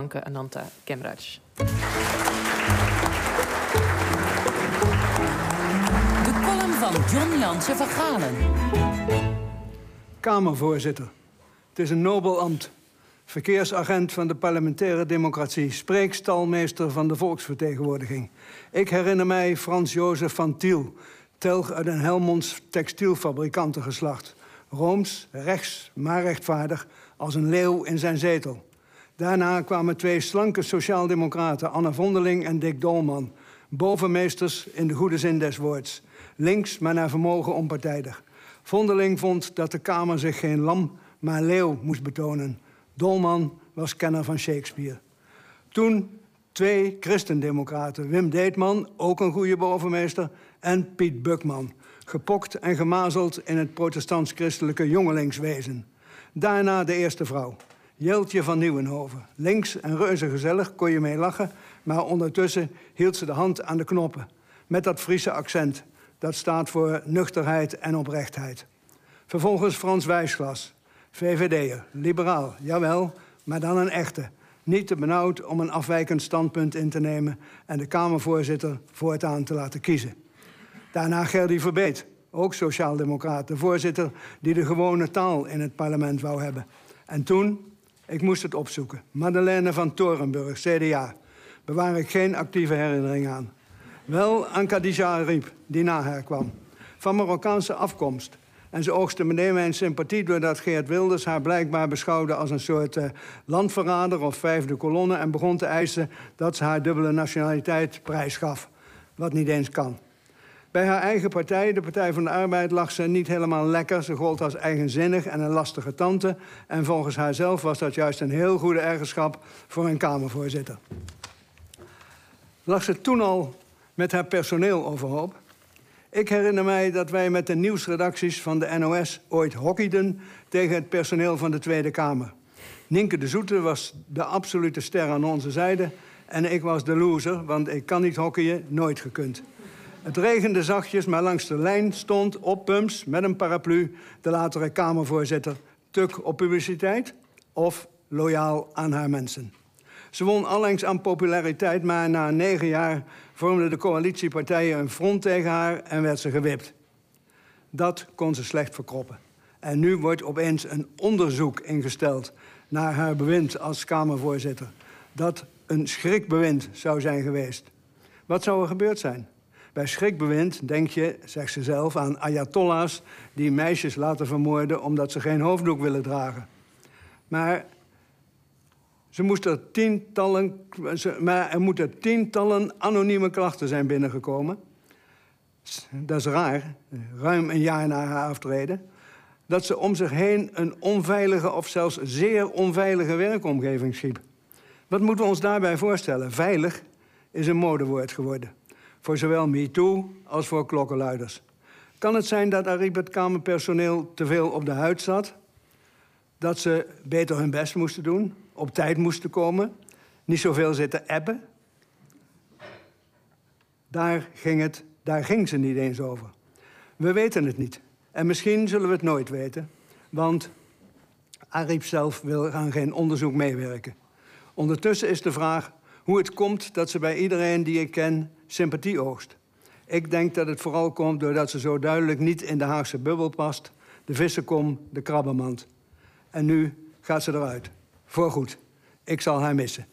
Dank Ananta Kemraj. De column van John Jansen van Galen. Kamervoorzitter. Het is een nobel ambt. Verkeersagent van de parlementaire democratie. Spreekstalmeester van de volksvertegenwoordiging. Ik herinner mij Frans Jozef van Tiel. Telg uit een Helmonds textielfabrikantengeslacht. Rooms, rechts, maar rechtvaardig, als een leeuw in zijn zetel. Daarna kwamen twee slanke sociaaldemocraten, Anne Vondeling en Dick Dolman. Bovenmeesters in de goede zin des woords. Links, maar naar vermogen onpartijdig. Vondeling vond dat de Kamer zich geen lam, maar leeuw moest betonen. Dolman was kenner van Shakespeare. Toen twee christendemocraten, Wim Deetman, ook een goede bovenmeester, en Piet Bukman, gepokt en gemazeld in het protestants-christelijke jongelingswezen. Daarna de eerste vrouw, Jeltje van Nieuwenhoven. Links en reuze gezellig, kon je mee lachen, maar ondertussen hield ze de hand aan de knoppen. Met dat Friese accent, dat staat voor nuchterheid en oprechtheid. Vervolgens Frans Wijsglas, VVD'er, liberaal, jawel, maar dan een echte. Niet te benauwd om een afwijkend standpunt in te nemen en de Kamervoorzitter voortaan te laten kiezen. Daarna Gerdy Verbeet, ook sociaaldemocraat, de voorzitter die de gewone taal in het parlement wou hebben. En toen, ik moest het opzoeken, Madeleine van Torenburg, CDA. Bewaar ik geen actieve herinnering aan. Wel aan Khadija Ariep, die na haar kwam. Van Marokkaanse afkomst. En ze oogste meteen mijn sympathie doordat Geert Wilders haar blijkbaar beschouwde als een soort uh, landverrader of vijfde kolonne en begon te eisen dat ze haar dubbele nationaliteit prijsgaf. Wat niet eens kan. Bij haar eigen partij, de Partij van de Arbeid, lag ze niet helemaal lekker. Ze gold als eigenzinnig en een lastige tante. En volgens haarzelf was dat juist een heel goede eigenschap voor een Kamervoorzitter. Lag ze toen al met haar personeel overhoop? Ik herinner mij dat wij met de nieuwsredacties van de NOS ooit hockeyden tegen het personeel van de Tweede Kamer. Nienke de Zoete was de absolute ster aan onze zijde en ik was de loser, want ik kan niet hockeyen, nooit gekund. Het regende zachtjes, maar langs de lijn stond op pumps met een paraplu de latere Kamervoorzitter tuk op publiciteit of loyaal aan haar mensen. Ze won allengs aan populariteit, maar na negen jaar vormden de coalitiepartijen een front tegen haar en werd ze gewipt. Dat kon ze slecht verkroppen. En nu wordt opeens een onderzoek ingesteld naar haar bewind als Kamervoorzitter. Dat een schrikbewind zou zijn geweest. Wat zou er gebeurd zijn? Bij schrikbewind denk je, zegt ze zelf, aan ayatollahs die meisjes laten vermoorden omdat ze geen hoofddoek willen dragen. Maar ze moest er tientallen, maar er moeten tientallen anonieme klachten zijn binnengekomen. Dat is raar, ruim een jaar na haar aftreden. Dat ze om zich heen een onveilige of zelfs zeer onveilige werkomgeving schiep. Wat moeten we ons daarbij voorstellen? Veilig is een modewoord geworden. Voor zowel MeToo als voor klokkenluiders. Kan het zijn dat Ariep het kamerpersoneel te veel op de huid zat? Dat ze beter hun best moesten doen? Op tijd moesten komen? Niet zoveel zitten appen? Daar ging, het, daar ging ze niet eens over. We weten het niet. En misschien zullen we het nooit weten. Want Ariep zelf wil aan geen onderzoek meewerken. Ondertussen is de vraag hoe het komt dat ze bij iedereen die ik ken sympathie oogst. Ik denk dat het vooral komt doordat ze zo duidelijk niet in de Haagse bubbel past. De vissenkom, de krabbenmand. En nu gaat ze eruit. Voorgoed. Ik zal haar missen.